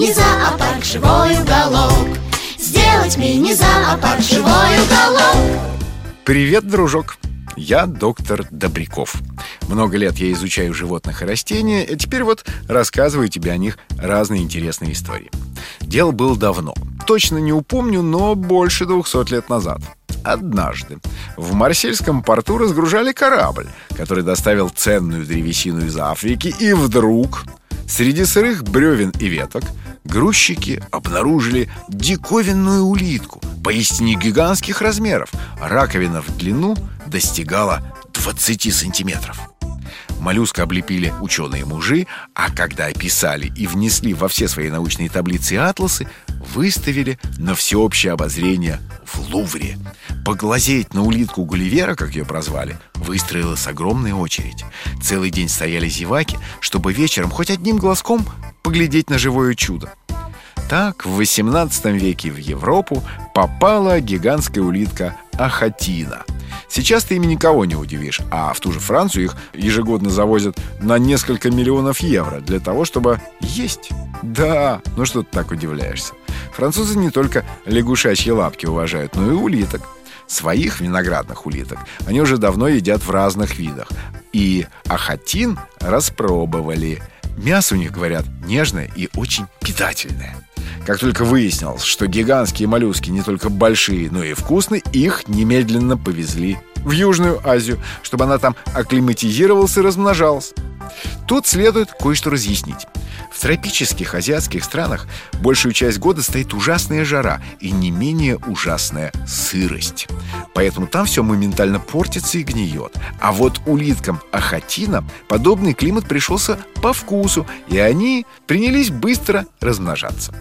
мини-зоопарк живой уголок Сделать мини-зоопарк живой уголок Привет, дружок! Я доктор Добряков. Много лет я изучаю животных и растения, и теперь вот рассказываю тебе о них разные интересные истории. Дело было давно. Точно не упомню, но больше 200 лет назад. Однажды в Марсельском порту разгружали корабль, который доставил ценную древесину из Африки, и вдруг среди сырых бревен и веток грузчики обнаружили диковинную улитку, поистине гигантских размеров. Раковина в длину достигала 20 сантиметров. Моллюска облепили ученые-мужи, а когда описали и внесли во все свои научные таблицы и атласы, выставили на всеобщее обозрение в Лувре. Поглазеть на улитку Гулливера, как ее прозвали, выстроилась огромная очередь. Целый день стояли зеваки, чтобы вечером хоть одним глазком поглядеть на живое чудо. Так в 18 веке в Европу попала гигантская улитка Ахатина. Сейчас ты ими никого не удивишь, а в ту же Францию их ежегодно завозят на несколько миллионов евро для того, чтобы есть. Да, ну что ты так удивляешься? Французы не только лягушачьи лапки уважают, но и улиток. Своих виноградных улиток они уже давно едят в разных видах. И ахатин распробовали. Мясо у них, говорят, нежное и очень питательное. Как только выяснилось, что гигантские моллюски не только большие, но и вкусные, их немедленно повезли в Южную Азию, чтобы она там акклиматизировалась и размножалась. Тут следует кое-что разъяснить. В тропических азиатских странах большую часть года стоит ужасная жара и не менее ужасная сырость. Поэтому там все моментально портится и гниет. А вот улиткам ахатина подобный климат пришелся по вкусу, и они принялись быстро размножаться.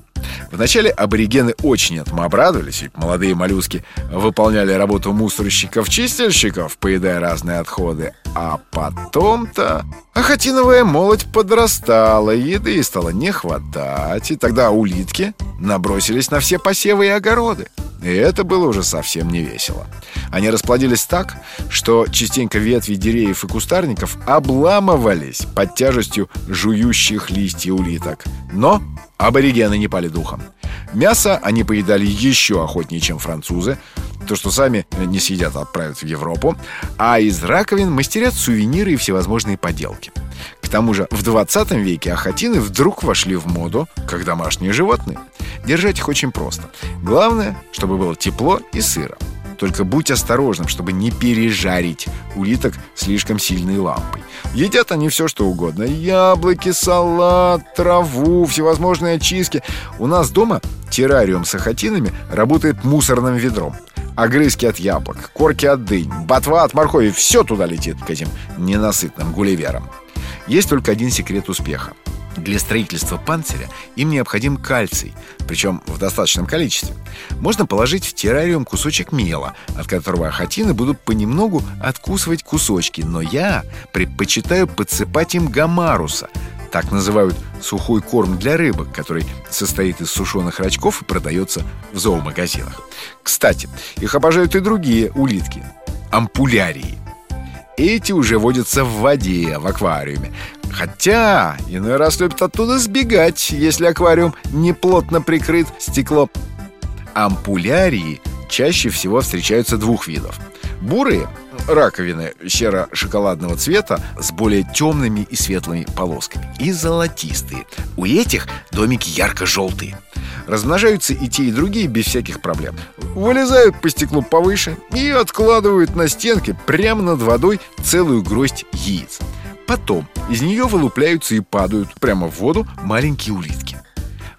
Вначале аборигены очень этому обрадовались, ведь молодые моллюски выполняли работу мусорщиков-чистильщиков, поедая разные отходы. А потом-то ахатиновая молоть подрастала, еды стало не хватать, и тогда улитки набросились на все посевы и огороды. И это было уже совсем не весело. Они расплодились так, что частенько ветви деревьев и кустарников обламывались под тяжестью жующих листьев улиток. Но аборигены не пали духом. Мясо они поедали еще охотнее, чем французы. То, что сами не съедят, отправят в Европу. А из раковин мастерят сувениры и всевозможные поделки. К тому же в 20 веке ахатины вдруг вошли в моду как домашние животные. Держать их очень просто. Главное, чтобы было тепло и сыро. Только будь осторожным, чтобы не пережарить улиток слишком сильной лампой. Едят они все, что угодно. Яблоки, салат, траву, всевозможные очистки. У нас дома террариум с ахатинами работает мусорным ведром. Огрызки от яблок, корки от дынь, ботва от моркови Все туда летит к этим ненасытным гулливерам Есть только один секрет успеха для строительства панциря им необходим кальций, причем в достаточном количестве. Можно положить в террариум кусочек мела, от которого ахатины будут понемногу откусывать кусочки, но я предпочитаю подсыпать им гамаруса, так называют сухой корм для рыбок, который состоит из сушеных рачков и продается в зоомагазинах. Кстати, их обожают и другие улитки – ампулярии. Эти уже водятся в воде, в аквариуме. Хотя иной раз любят оттуда сбегать, если аквариум не плотно прикрыт стеклом. Ампулярии чаще всего встречаются двух видов. Бурые раковины серо-шоколадного цвета с более темными и светлыми полосками. И золотистые. У этих домики ярко-желтые. Размножаются и те, и другие без всяких проблем. Вылезают по стеклу повыше и откладывают на стенке прямо над водой целую гроздь яиц. Потом из нее вылупляются и падают прямо в воду маленькие улитки.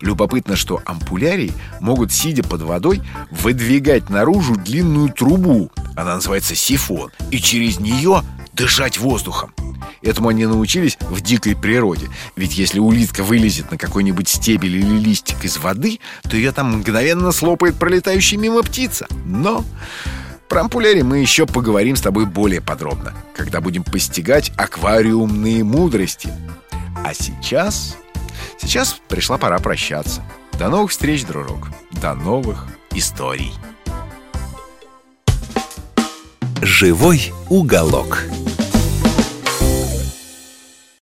Любопытно, что ампулярии могут, сидя под водой, выдвигать наружу длинную трубу. Она называется сифон. И через нее дышать воздухом. Этому они научились в дикой природе. Ведь если улитка вылезет на какой-нибудь стебель или листик из воды, то ее там мгновенно слопает пролетающая мимо птица. Но про ампуляри мы еще поговорим с тобой более подробно, когда будем постигать аквариумные мудрости. А сейчас... Сейчас пришла пора прощаться. До новых встреч, дружок. До новых историй. «Живой уголок».